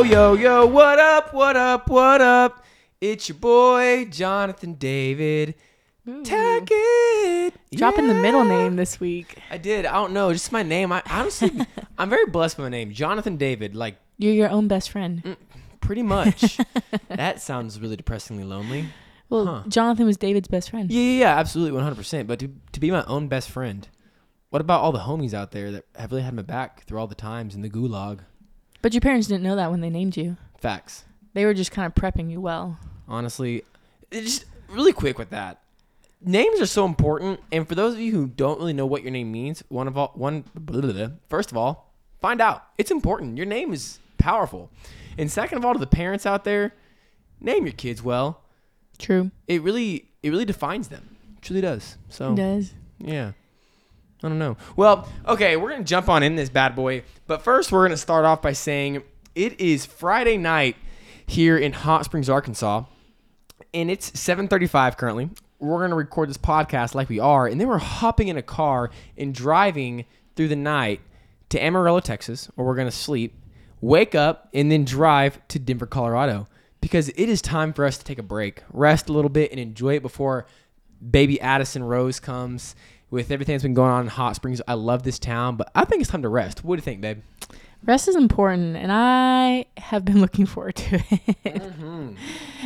Yo, yo, yo, what up, what up, what up? It's your boy, Jonathan David. Tackett. Dropping the middle name this week. I did. I don't know. Just my name. I honestly, I'm very blessed with my name, Jonathan David. Like, You're your own best friend. Mm, pretty much. that sounds really depressingly lonely. Well, Huh. Jonathan was David's best friend. Yeah, yeah, yeah, absolutely, 100%. But to, to be my own best friend, what about all the homies out there that have really had my back through all the times in the gulag? But your parents didn't know that when they named you. Facts. They were just kind of prepping you well. honestly. Just really quick with that. Names are so important, and for those of you who don't really know what your name means, one of all one blah, blah, blah, first of all, find out. It's important. Your name is powerful. And second of all, to the parents out there, name your kids well. True. It really it really defines them. It truly does. So It does. yeah. I don't know. Well, okay, we're going to jump on in this bad boy. But first, we're going to start off by saying it is Friday night here in Hot Springs, Arkansas. And it's 7:35 currently. We're going to record this podcast like we are, and then we're hopping in a car and driving through the night to Amarillo, Texas, where we're going to sleep, wake up, and then drive to Denver, Colorado because it is time for us to take a break, rest a little bit, and enjoy it before baby Addison Rose comes. With everything that's been going on in Hot Springs, I love this town, but I think it's time to rest. What do you think, babe? Rest is important, and I have been looking forward to it. Mm-hmm.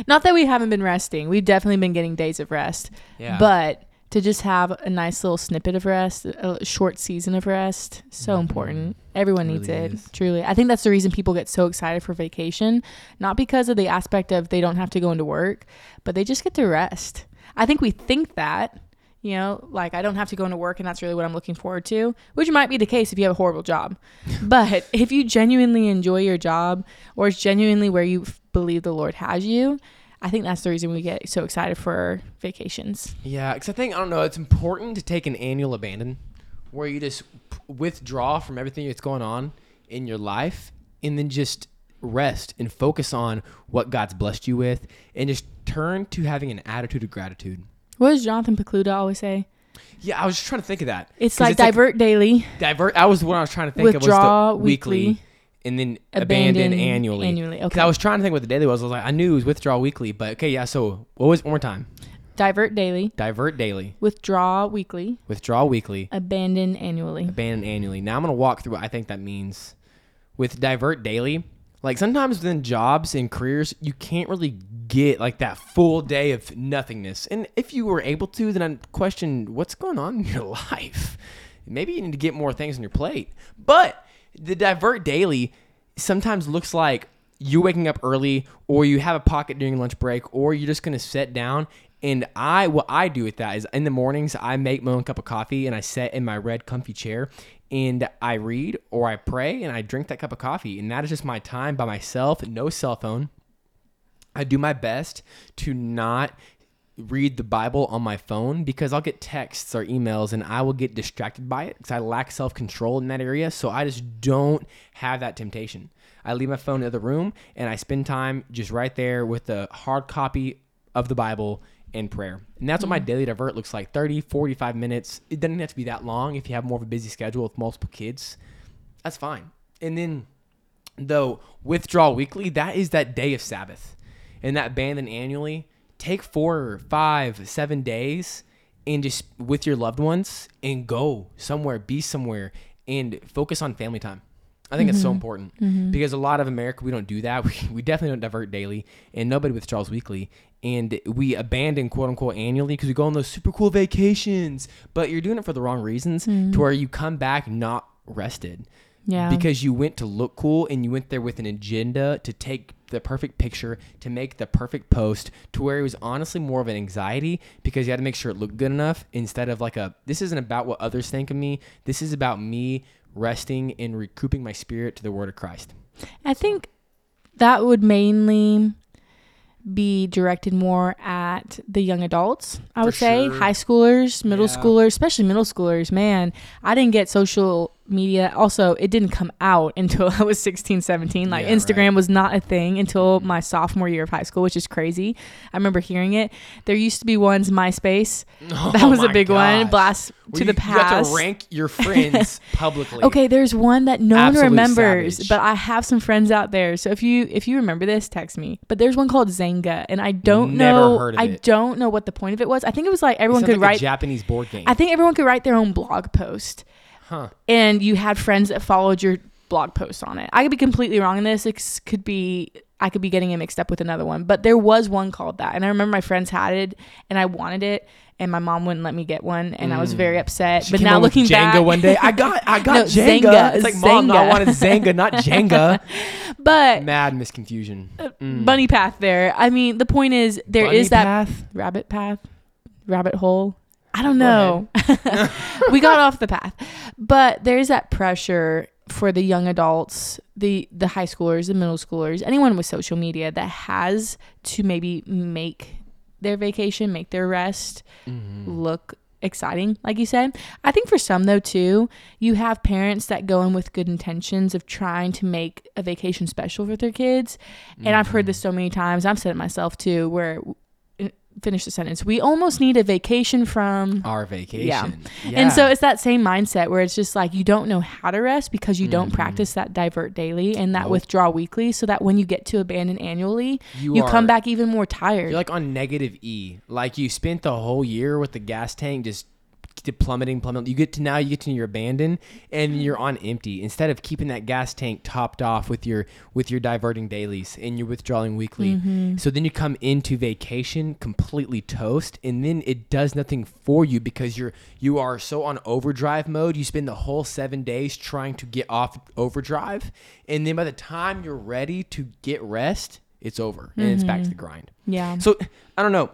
Not that we haven't been resting. We've definitely been getting days of rest. Yeah. But to just have a nice little snippet of rest, a short season of rest, so important. Everyone Mm-hmm. It needs really it. is. Truly. I think that's the reason people get so excited for vacation, not because of the aspect of they don't have to go into work, but they just get to rest. I think we think that, you know, like I don't have to go into work and that's really what I'm looking forward to, which might be the case if you have a horrible job. but if you genuinely enjoy your job or it's genuinely where you f- believe the Lord has you, I think that's the reason we get so excited for vacations. Yeah, because I think I don't know. It's important to take an annual abandon, where you just p- withdraw from everything that's going on in your life, and then just rest and focus on what God's blessed you with, and just turn to having an attitude of gratitude. What does Jonathan Pokluda always say? Yeah, I was just trying to think of that. It's like divert daily, divert. That was what I was trying to think Withdraw of. Was the weekly, weekly, and then abandon, annually. Annually, 'Cause okay. Because I was trying to think what the daily was. I was like, I knew it was withdraw weekly, but okay, yeah. So what was one more time? divert daily, Divert daily, withdraw weekly, withdraw weekly, abandon annually. abandon annually. Now I'm gonna walk through what I think that means. With divert daily, like sometimes within jobs and careers, you can't really get like that full day of nothingness. And if you were able to, then I'd question what's going on in your life. Maybe you need to get more things on your plate. But the divert daily sometimes looks like you waking up early or you have a pocket during lunch break or you're just gonna sit down and I what I do with that is in the mornings I make my own cup of coffee and I sit in my red comfy chair and I read or I pray and I drink that cup of coffee and that is just my time by myself, no cell phone. I do my best to not read the Bible on my phone because I'll get texts or emails and I will get distracted by it because I lack self control in that area. So I just don't have that temptation. I leave my phone in the room and I spend time just right there with the hard copy of the Bible and prayer. And that's what my mm. daily divert looks like 30, 45 minutes. It doesn't have to be that long if you have more of a busy schedule with multiple kids. That's fine. And then though withdraw weekly that is that day of sabbath and that abandon annually take four five seven days and just with your loved ones and go somewhere be somewhere and focus on family time i think it's so mm-hmm. important mm-hmm. because a lot of america we don't do that. We, we definitely don't divert daily and nobody withdraws weekly. And we abandon quote unquote annually because we go on those super cool vacations but you're doing it for the wrong reasons to mm-hmm. where you come back not rested. Yeah. because you went to look cool and you went there with an agenda to take the perfect picture, to make the perfect post, to where it was honestly more of an anxiety because you had to make sure it looked good enough instead of like a this isn't about what others think of me. This is about me resting and recouping my spirit to the word of Christ. I think that would mainly be directed more at the young adults. I would say sure. high schoolers, middle Yeah. schoolers, especially middle schoolers. Man, I didn't get social media. Also, it didn't come out until I was 16, 17. Like Yeah, Instagram right. was not a thing until mm-hmm. my sophomore year of high school, which is crazy. I remember hearing it. There used to be ones MySpace. That Oh was a big one. Blast Well, to you, the You have past. to rank your friends publicly. Okay, there's one that no Absolute one remembers, savage. but I have some friends out there. So if you if you remember this, text me. But there's one called Xanga, and I don't Never know. heard of I it. don't know what the point of it was. I think it was like everyone could like a write. Japanese board game. I think everyone could write their own blog post, huh. and you had friends that followed your blog posts on it. I could be completely wrong in this. It could be. I could be getting it mixed up with another one, but there was one called that, and I remember my friends had it, and I wanted it, and my mom wouldn't let me get one, and I was very upset. Mm. She but now looking Jenga back, one day. I got I got No, Jenga. Xanga, It's like mom, no, I wanted Xanga, not Jenga. but Mad misconfusion. Mm. bunny path there. I mean, the point is there is Bunny that path? rabbit path, rabbit hole. I don't Go know. we got off the path, but there's that pressure for the young adults, the the high schoolers, the middle schoolers, anyone with social media that has to maybe make their vacation, make their rest Mm-hmm. look exciting, like you said. I think for some though too, you have parents that go in with good intentions of trying to make a vacation special for their kids. And I've heard this so many times. I've said it myself too, where finish the sentence. We almost need a vacation from Our vacation. yeah. and so it's that same mindset where it's just like you don't know how to rest because you don't practice that divert daily and that Mm-hmm. Nope. withdraw weekly so that when you get to abandon annually, You you, come back even more tired. You're like on negative E. Like you spent the whole year with the gas tank just plummeting, plummeting. You get to now, you get to your abandon, and you're on empty. Instead of keeping that gas tank topped off with your with your diverting dailies and your withdrawing weekly, Mm-hmm. so then you come into vacation completely toast, and then it does nothing for you because you're you are so on overdrive mode. You spend the whole seven days trying to get off overdrive, and then by the time you're ready to get rest, it's over and it's back to the grind. yeah. So I don't know.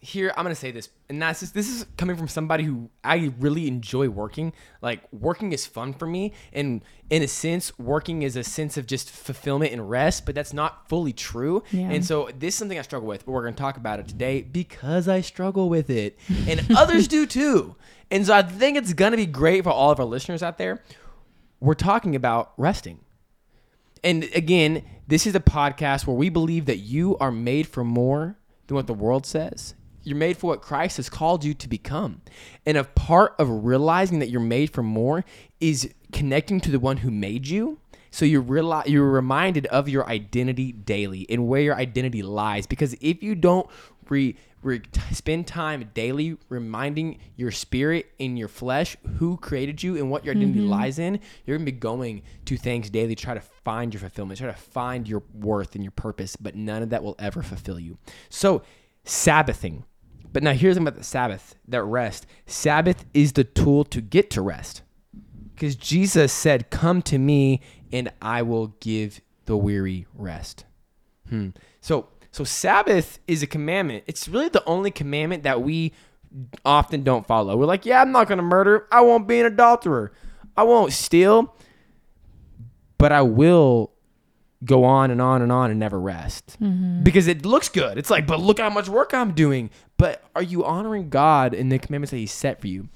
Here I'm gonna say this, and that's just, this is coming from somebody who I really enjoy working. Like working is fun for me, and in a sense, working is a sense of just fulfillment and rest. But that's not fully true. Yeah. And so this is something I struggle with. But we're gonna talk about it today because I struggle with it, and others do too. And so I think it's gonna be great for all of our listeners out there. We're talking about resting. And again, this is a podcast where we believe that you are made for more than what the world says. You're made for what Christ has called you to become. And a part of realizing that you're made for more is connecting to the one who made you. So you're reali- you're reminded of your identity daily and where your identity lies. Because if you don't re, re, spend time daily reminding your spirit and your flesh who created you and what your identity mm-hmm. lies in, you're gonna be going to things daily, to try to find your fulfillment, try to find your worth and your purpose, but none of that will ever fulfill you. So, Sabbathing. But now here's something about the Sabbath, that rest. Sabbath is the tool to get to rest. Because Jesus said, Come to me and I will give the weary rest. Hmm. So so Sabbath is a commandment. It's really the only commandment that we often don't follow. We're like, yeah, I'm not gonna murder. I won't be an adulterer. I won't steal. But I will go on and on and on and never rest. Mm-hmm. Because it looks good. It's like, but look how much work I'm doing. But are you honoring God in the commandments that He set for you?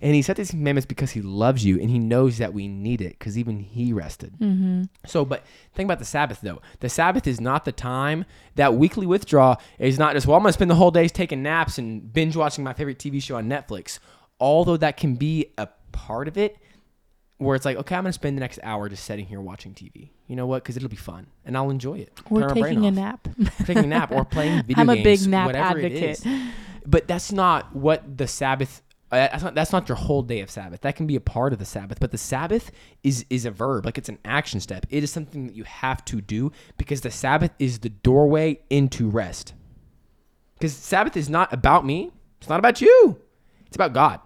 And He set these commandments because He loves you and He knows that we need it because even He rested. Mm-hmm. So, but think about the Sabbath though. The Sabbath is not the time that weekly withdrawal is not just, well, I'm going to spend the whole days taking naps and binge watching my favorite TV show on Netflix. Although that can be a part of it, where it's like, okay, I'm going to spend the next hour just sitting here watching TV. You know what? Because it'll be fun and I'll enjoy it. or taking a nap. Taking a nap or playing video games. I'm a big nap advocate. is. But that's not what the Sabbath. Uh, that's not that's not your whole day of Sabbath. That can be a part of the Sabbath. But the Sabbath is is a verb, like it's an action step. It is something that you have to do because the Sabbath is the doorway into rest. Because Sabbath is not about me. It's not about you. It's about God.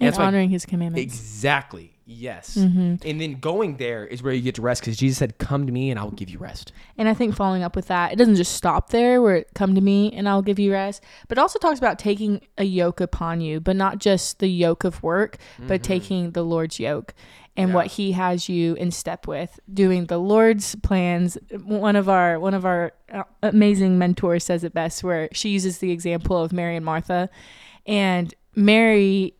and why- honoring his commandments. Exactly. Yes. Mm-hmm. And then going there is where you get to rest because Jesus said, "Come to me, and I will give you rest." And I think following up with that, it doesn't just stop there where it come to me and I'll give you rest, but also talks about taking a yoke upon you, but not just the yoke of work, but taking the Lord's yoke and what he has you in step with, doing the Lord's plans. One of our one of our uh, amazing mentors says it best where she uses the example of Mary and Martha. And Mary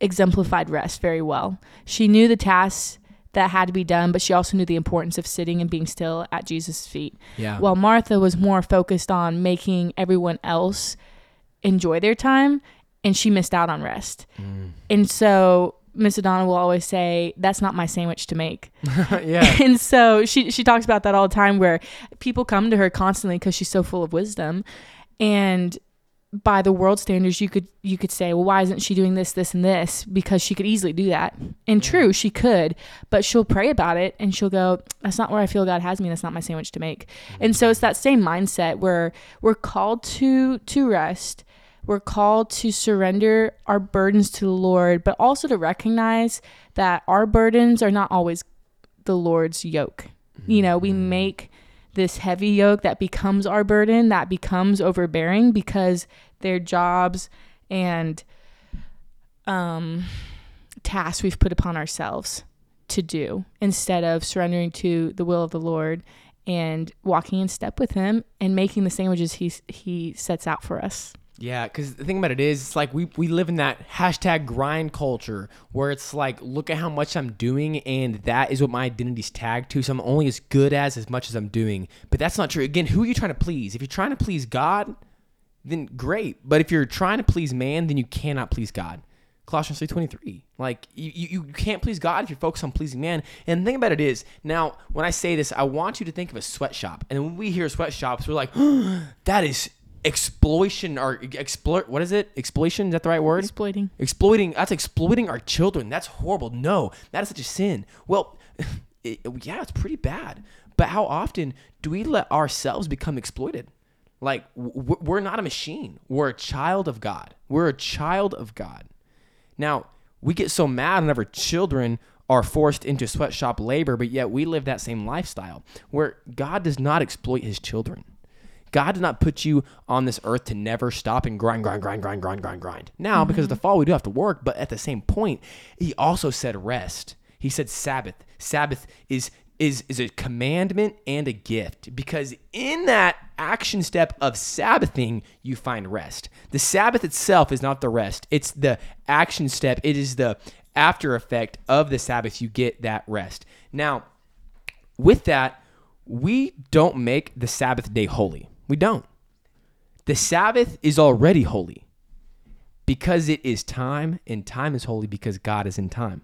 exemplified rest very well. She knew the tasks that had to be done, but she also knew the importance of sitting and being still at Jesus' feet. Yeah. While Martha was more focused on making everyone else enjoy their time, and she missed out on rest. Mm. And so Miss Adana will always say, "That's not my sandwich to make." yeah. and so she she talks about that all the time, where people come to her constantly because she's so full of wisdom, and by the world standards, you could you could say, well, why isn't she doing this, this, and this? Because she could easily do that. And true, she could, but she'll pray about it and she'll go, that's not where I feel God has me. That's not my sandwich to make. Mm-hmm. And so it's that same mindset where we're called to to rest. We're called to surrender our burdens to the Lord, but also to recognize that our burdens are not always the Lord's yoke. You know, we mm-hmm. make this heavy yoke that becomes our burden, that becomes overbearing because their jobs and um, tasks we've put upon ourselves to do instead of surrendering to the will of the Lord and walking in step with Him and making the sandwiches He He sets out for us. Yeah, because the thing about it is, it's like we, we live in that hashtag grind culture where it's like, look at how much I'm doing, and that is what my identity's tagged to. So I'm only as good as as much as I'm doing. But that's not true. Again, who are you trying to please? If you're trying to please God, then great. But if you're trying to please man, then you cannot please God. Colossians 3.23. Like, you, you, you can't please God if you're focused on pleasing man. And the thing about it is, now, when I say this, I want you to think of a sweatshop. And when we hear sweatshops, we're like, that is exploitation or exploit what is it? Exploitation is that the right word? Exploiting. exploiting that's exploiting our children. That's horrible. No that is such a sin. Well it, yeah it's pretty bad. But how often do we let ourselves become exploited? Like we're not a machine. We're a child of god. We're a child of god. Now we get so mad whenever children are forced into sweatshop labor but yet we live that same lifestyle where god does not exploit his children God did not put you on this earth to never stop and grind, grind, grind, grind, grind, grind, grind. Now, mm-hmm. because of the fall, we do have to work, but at the same point, He also said rest. He said Sabbath. Sabbath is is is a commandment and a gift because in that action step of Sabbathing, you find rest. The Sabbath itself is not the rest; it's the action step. It is the after effect of the Sabbath. You get that rest. Now, with that, we don't make the Sabbath day holy. We don't. The Sabbath is already holy because it is time, and time is holy because God is in time.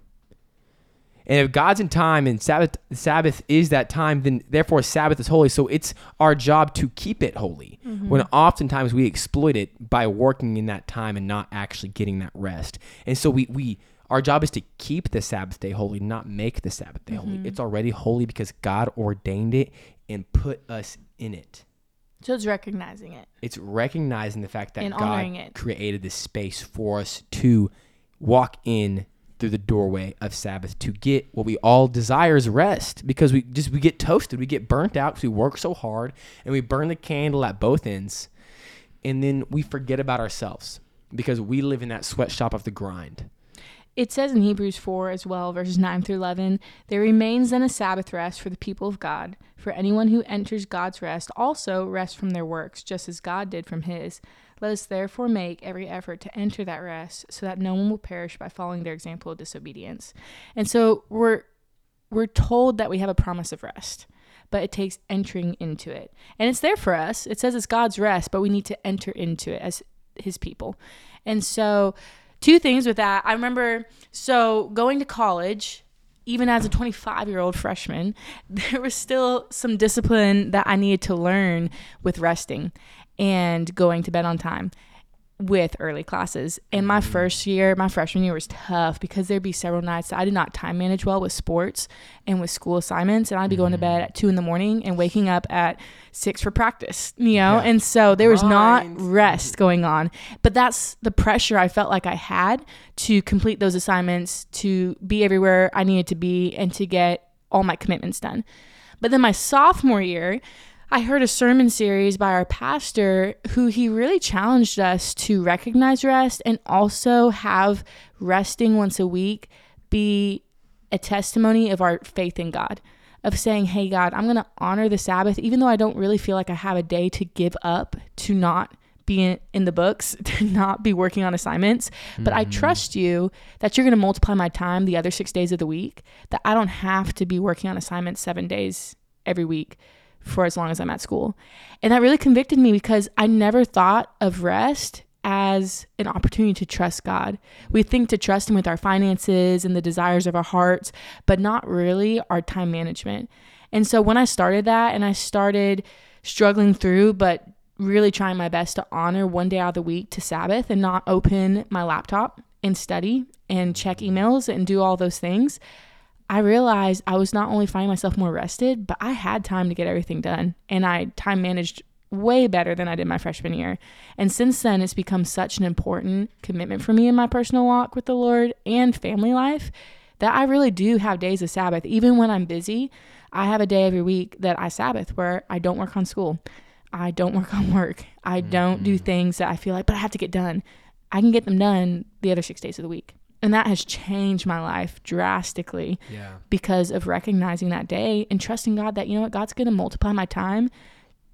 And if God's in time and Sabbath Sabbath is that time, then therefore Sabbath is holy. So it's our job to keep it holy. Mm-hmm. When oftentimes we exploit it by working in that time and not actually getting that rest. And so we we our job is to keep the Sabbath day holy, not make the Sabbath day holy. Mm-hmm. It's already holy because God ordained it and put us in it. So it's recognizing it. It's recognizing the fact that And God it. created this space for us to walk in through the doorway of Sabbath to get what we all desire is rest because we just we get toasted, we get burnt out because we work so hard and we burn the candle at both ends, and then we forget about ourselves because we live in that sweatshop of the grind. It says in Hebrews 4 as well, verses 9 through 11, there remains then a Sabbath rest for the people of God. For anyone who enters God's rest also rests from their works, just as God did from his. Let us therefore make every effort to enter that rest, so that no one will perish by following their example of disobedience. And so we're we're told that we have a promise of rest, but it takes entering into it. And it's there for us. It says it's God's rest, but we need to enter into it as his people. And so two things with that. I remember so going to college, even as a 25 year old freshman, there was still some discipline that I needed to learn with resting and going to bed on time with early classes. And my mm-hmm. first year, my freshman year was tough because there'd be several nights that I did not time manage well with sports and with school assignments. And I'd be going to bed mm-hmm. at two in the morning and waking up at six for practice, you know? Yeah. And so there was not rest going on. But that's the pressure I felt like I had to complete those assignments, to be everywhere I needed to be, and to get all my commitments done. But then my sophomore year, I heard a sermon series by our pastor who he really challenged us to recognize rest and also have resting once a week be a testimony of our faith in God. Of saying, hey, God, I'm going to honor the Sabbath, even though I don't really feel like I have a day to give up to not be in, in the books, to not be working on assignments. But I Mhm. trust you that you're going to multiply my time the other six days of the week, that I don't have to be working on assignments seven days every week for as long as I'm at school. And that really convicted me because I never thought of rest as an opportunity to trust God. We think to trust Him with our finances and the desires of our hearts, but not really our time management. And so when I started that and I started struggling through, but really trying my best to honor one day out of the week to Sabbath and not open my laptop and study and check emails and do all those things, I realized I was not only finding myself more rested, but I had time to get everything done. And I time managed way better than I did my freshman year. And since then, it's become such an important commitment for me in my personal walk with the Lord and family life that I really do have days of Sabbath. Even when I'm busy, I have a day every week that I Sabbath where I don't work on school. I don't work on work. I don't do mm-hmm. things that I feel like, but I have to get done. I can get them done the other six days of the week. And that has changed my life drastically Yeah. because of recognizing that day and trusting God that, you know what, God's going to multiply my time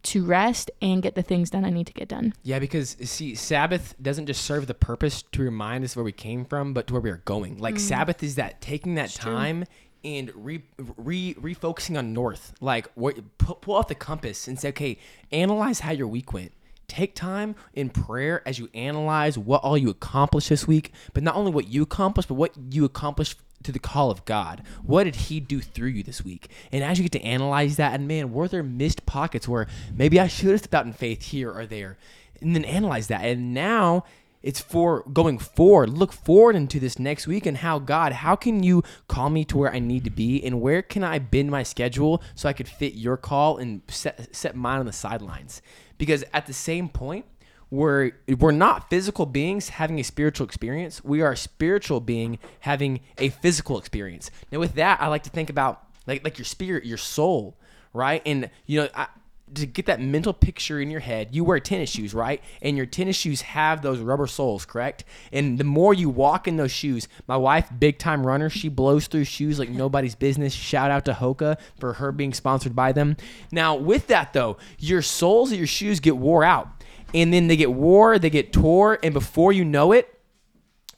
to rest and get the things done I need to get done. Yeah, because see, Sabbath doesn't just serve the purpose to remind us where we came from, but to where we are going. Like Sabbath is that taking that Mm. true. time and re, re refocusing on north. Like what, pull, pull out the compass and say, okay, analyze how your week went. Take time in prayer as you analyze what all you accomplished this week, but not only what you accomplished, but what you accomplished to the call of God. What did He do through you this week? And as you get to analyze that, and man, were there missed pockets where maybe I should have stepped out in faith here or there? And then analyze that. And now it's for going forward. Look forward into this next week and how God, how can you call me to where I need to be? And where can I bend my schedule so I could fit your call and set, set mine on the sidelines? Because at the same point, we're we're not physical beings having a spiritual experience. We are a spiritual being having a physical experience. Now, with that, I like to think about like like your spirit, your soul, right? And you know, I, to get that mental picture in your head, you wear tennis shoes, right? And your tennis shoes have those rubber soles, correct? And the more you walk in those shoes, my wife, big time runner, she blows through shoes like nobody's business. Shout out to Hoka for her being sponsored by them. Now, with that though, your soles of your shoes get wore out and then they get wore, they get tore, and before you know it,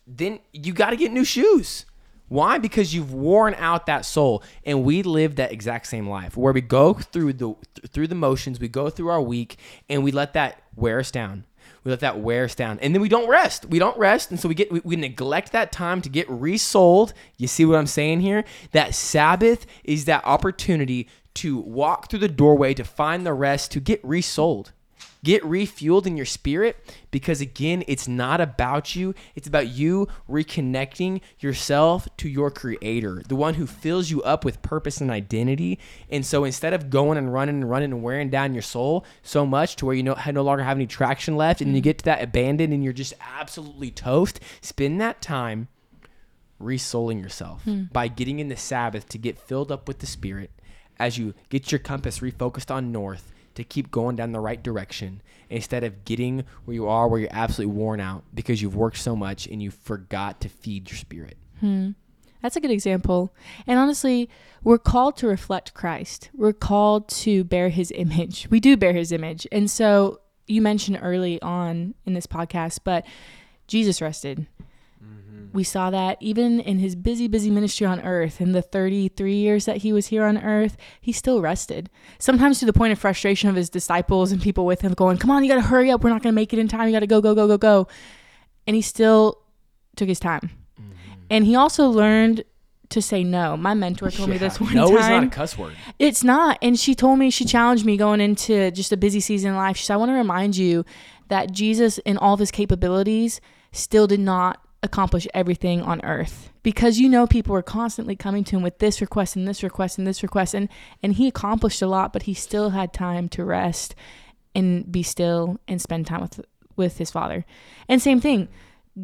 then you got to get new shoes. Why? Because you've worn out that soul, and we live that exact same life where we go through the through the motions, we go through our week, and we let that wear us down. We let that wear us down, and then we don't rest. We don't rest, and so we get we, we neglect that time to get resold. You see what I'm saying here? That Sabbath is that opportunity to walk through the doorway to find the rest to get resold. Get refueled in your spirit because, again, it's not about you. It's about you reconnecting yourself to your creator, the one who fills you up with purpose and identity. And so instead of going and running and running and wearing down your soul so much to where you no, no longer have any traction left and you get to that abandoned and you're just absolutely toast, spend that time resouling yourself hmm. by getting in the Sabbath to get filled up with the Spirit as you get your compass refocused on north to keep going down the right direction instead of getting where you are where you're absolutely worn out because you've worked so much and you forgot to feed your spirit. Hmm. That's a good example. And honestly, we're called to reflect Christ. We're called to bear his image. We do bear his image. And so you mentioned early on in this podcast, but Jesus rested. Mm-hmm. We saw that even in his busy, busy ministry on earth, in the 33 years that he was here on earth, he still rested. Sometimes to the point of frustration of his disciples and people with him going, Come on, you got to hurry up. We're not going to make it in time. You got to go, go, go, go, go. And he still took his time. Mm-hmm. And he also learned to say no. My mentor told me this one no time. No is not a cuss word. It's not. And she told me, she challenged me going into just a busy season in life. She said, I want to remind you that Jesus, in all of his capabilities, still did not accomplish everything on earth. Because you know people were constantly coming to him with this request and this request and this request and and he accomplished a lot but he still had time to rest and be still and spend time with with his father. And same thing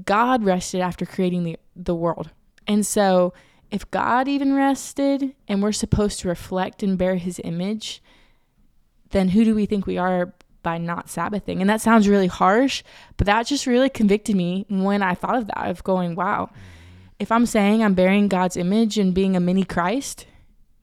god rested after creating the the world. And so if god even rested and we're supposed to reflect and bear his image then who do we think we are by not Sabbathing. And that sounds really harsh, but that just really convicted me when I thought of that of going, wow, if I'm saying I'm bearing God's image and being a mini Christ,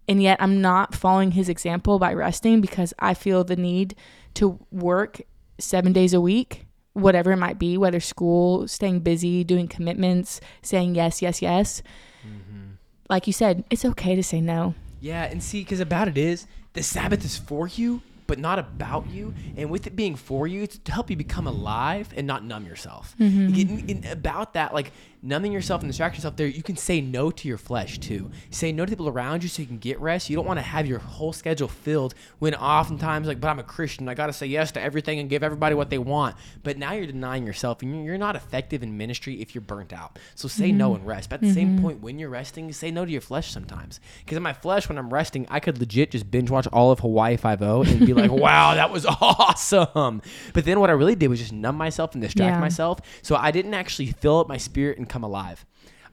and yet I'm not following his example by resting because I feel the need to work seven days a week whatever it might be, whether school, staying busy, doing commitments, saying yes, yes, yes. Mm-hmm. Like you said, it's okay to say no. Yeah, and see, because about it is the Sabbath is for you, but not about you. And with it being for you, it's to help you become alive and not numb yourself. Mm-hmm. You get- and about that, like numbing yourself and distracting yourself there, you can say no to your flesh too. Say no to people around you so you can get rest. You don't want to have your whole schedule filled when oftentimes, like, but I'm a Christian. I got to say yes to everything and give everybody what they want. But now you're denying yourself and you're- not effective in ministry if you're burnt out. So say no mm-hmm. and rest. But at the same mm-hmm. point, when you're resting, say no to your flesh sometimes. Because in my flesh, when I'm resting, I could legit just binge watch all of Hawaii Five O and be like, "Wow, that was awesome." But then what I really did was just numb myself and distract Yeah. myself, so I didn't actually fill up my spirit and come alive.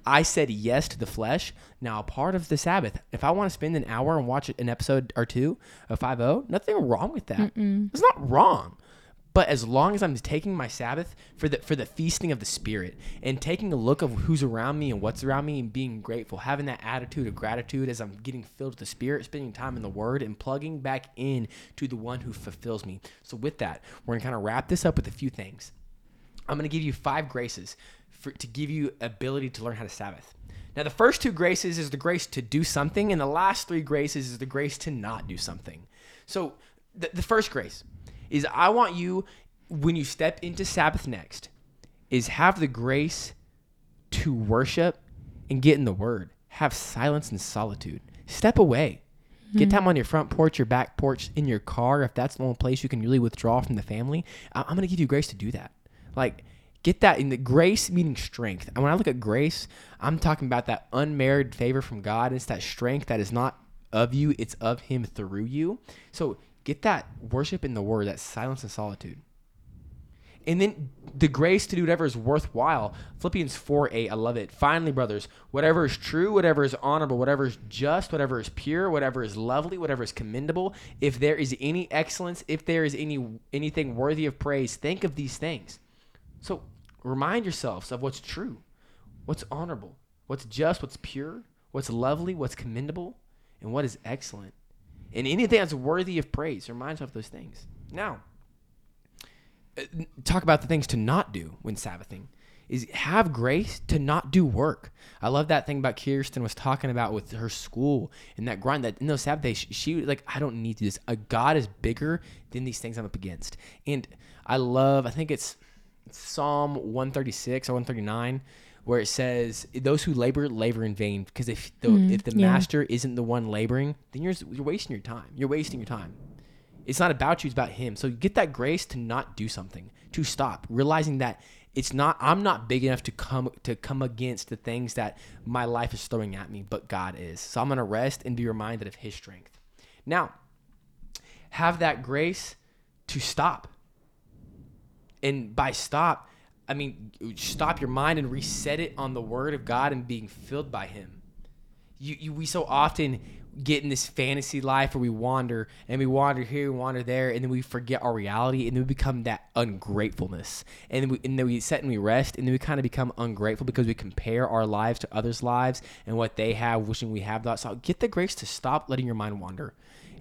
I said yes to the flesh. Now, part of the Sabbath, if I want to spend an hour and watch an episode or two of Five O, nothing wrong with that. It's not wrong. But as long as I'm taking my Sabbath for the for the feasting of the Spirit and taking a look of who's around me and what's around me and being grateful, having that attitude of gratitude as I'm getting filled with the Spirit, spending time in the Word and plugging back in to the one who fulfills me. So with that, we're gonna kind of wrap this up with a few things. I'm going to give you five graces for, to give you ability to learn how to Sabbath. Now, the first two graces is the grace to do something, and the last three graces is the grace to not do something. So, the, the first grace is I want you, when you step into Sabbath next, is have the grace to worship and get in the Word. Have silence and solitude. Step away. Get hmm. time on your front porch, your back porch, in your car. If that's the only place you can really withdraw from the family, I- I'm going to give you grace to do that. Like, get that in the grace meaning strength. And when I look at grace, I'm talking about that unmerited favor from God. It's that strength that is not of you, it's of Him through you. So get that worship in the Word, that silence and solitude. And then the grace to do whatever is worthwhile. Philippians 4 8, I love it. Finally, brothers, whatever is true, whatever is honorable, whatever is just, whatever is pure, whatever is lovely, whatever is commendable, if there is any excellence, if there is any anything worthy of praise, think of these things. So remind yourselves of what's true, what's honorable, what's just, what's pure, what's lovely, what's commendable, and what is excellent. And anything that's worthy of praise, remind yourself of those things. Now, uh, talk about the things to not do when Sabbathing is have grace to not do work. I love that thing about Kirsten was talking about with her school and that grind that those Sabbath days, she, she like, I don't need to do this. A God is bigger than these things I'm up against. And I love, I think it's Psalm 136 or 139 where it says those who labor labor in vain because if the mm-hmm. if the yeah. master isn't the one laboring then you're you're wasting your time. You're wasting your time. It's not about you it's about him. So get that grace to not do something to stop realizing that it's not i'm not big enough to come to come against the things that my life is throwing at me but god is. So i'm going to rest and be reminded of his strength. Now have that grace to stop and by stop i mean stop your mind and reset it on the word of god and being filled by him. You, you we so often get in this fantasy life where we wander and we wander here we wander there and then we forget our reality and then we become that ungratefulness. And then we, and then we sit and we rest and then we kind of become ungrateful because we compare our lives to others lives and what they have wishing we have that so get the grace to stop letting your mind wander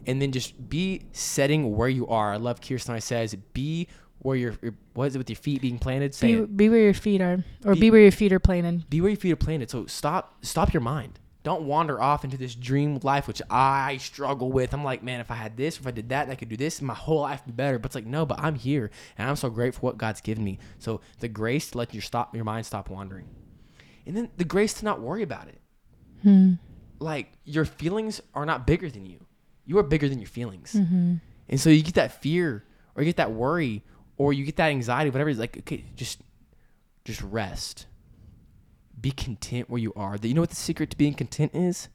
and then just be setting where you are. I love kirsten I says be where your your- what is it with your feet being planted say Be, be where your feet are, or Be- be, where your feet are planted. be where your feet are planted. So stop stop your mind. Don't wander off into this dream life, which I struggle with. I'm like, man, if I had this, if I did that, I could do this, and my whole life would be better. But it's like, no, but I'm here, and I'm so grateful for what God's given me. So the grace to let your stop your mind stop wandering, and then the grace to not worry about it. Hmm. Like your feelings are not bigger than you. You are bigger than your feelings, and so you get that fear, or you get that worry, or you get that anxiety, whatever. It's like, okay, just just rest be content where you are. That You know what the secret to being content is?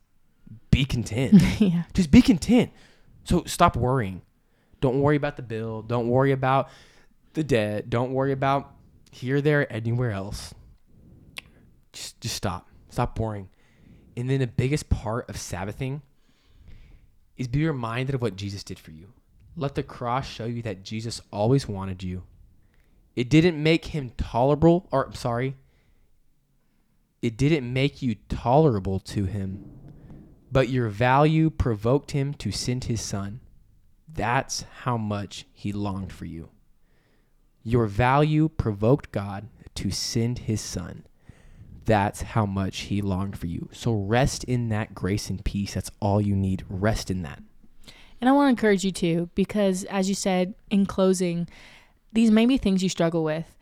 Be content. yeah. Just be content. So stop worrying. Don't worry about the bill. Don't worry about the debt. Don't worry about here, there, anywhere else. Just just stop. Stop worrying. And then the biggest part of Sabbathing is be reminded of what Jesus did for you. Let the cross show you that Jesus always wanted you. It didn't make him tolerable, or I'm sorry, it didn't make you tolerable to him, but your value provoked him to send his son. That's how much he longed for you. Your value provoked God to send his son. That's how much he longed for you. So rest in that grace and peace. That's all you need. Rest in that. And I want to encourage you too, because as you said in closing, these may be things you struggle with.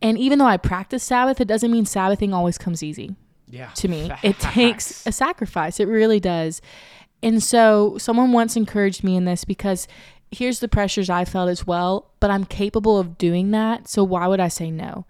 And even though I practice Sabbath, it doesn't mean Sabbathing always comes easy Yeah. to me. It takes a sacrifice. It really does. And so someone once encouraged me in this because here's the pressures I felt as well, but I'm capable of doing that. So why would I say no?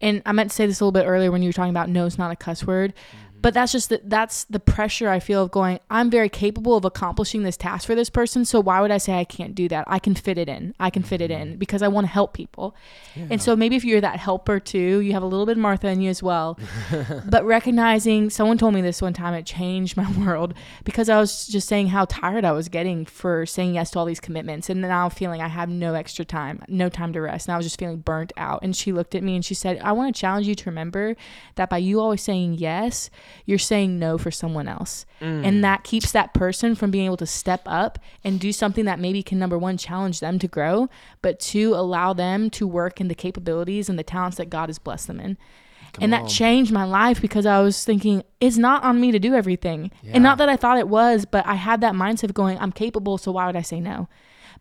And I meant to say this a little bit earlier when you were talking about no is not a cuss word. Mm. But that's just the, that's the pressure I feel of going. I'm very capable of accomplishing this task for this person. So why would I say I can't do that? I can fit it in. I can fit it in mm-hmm. because I want to help people. And so maybe if you're that helper too, you have a little bit of Martha in you as well. but recognizing someone told me this one time, it changed my world because I was just saying how tired I was getting for saying yes to all these commitments. And now feeling I have no extra time, no time to rest. And I was just feeling burnt out. And she looked at me and she said, I want to challenge you to remember that by you always saying yes, you're saying no for someone else. And mm. that keeps that person from being able to step up and do something that maybe can, number one, challenge them to grow, but two, allow them to work in the capabilities and the talents that God has blessed them in. and that on. changed my life because I was thinking, it's not on me to do everything. And not that I thought it was, but I had that mindset of going, I'm capable, so why would I say no?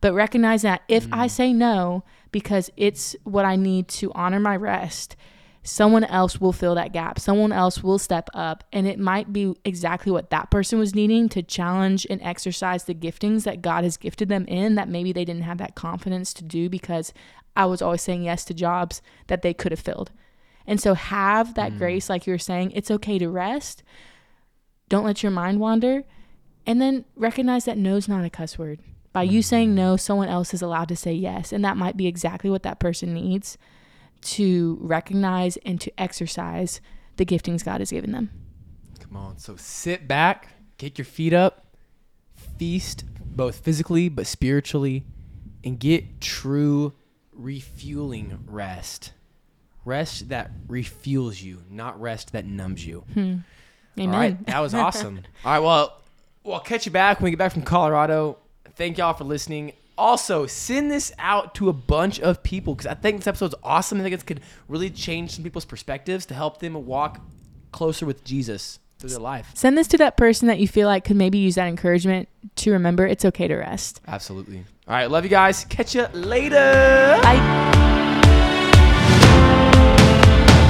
But recognize that if I mm. say no because it's what I need to honor my rest, someone else will fill that gap. Someone else will step up. And it might be exactly what that person was needing to challenge and exercise the giftings that God has gifted them in that maybe they didn't have that confidence to do because I was always saying yes to jobs that they could have filled. And so have that mm. grace, like you were saying, it's okay to rest. Don't let your mind wander. And then recognize that no's not a cuss word. By you saying mm. no, someone else is allowed to say yes. And that might be exactly what that person needs to recognize and to exercise the giftings God has given them. Come on. So sit back, get your feet up, feast both physically but spiritually, and get true refueling rest. Rest that refuels you, not rest that numbs you. Hmm. Amen. All right, that was awesome. All right, well, we'll catch you back when we get back from Colorado. Thank y'all for listening. Also, send this out to a bunch of people because I think this episode's awesome. I think it could really change some people's perspectives to help them walk closer with Jesus through their life. Send this to that person that you feel like could maybe use that encouragement to remember it's okay to rest. Absolutely. All right, love you guys. Catch you later. Bye.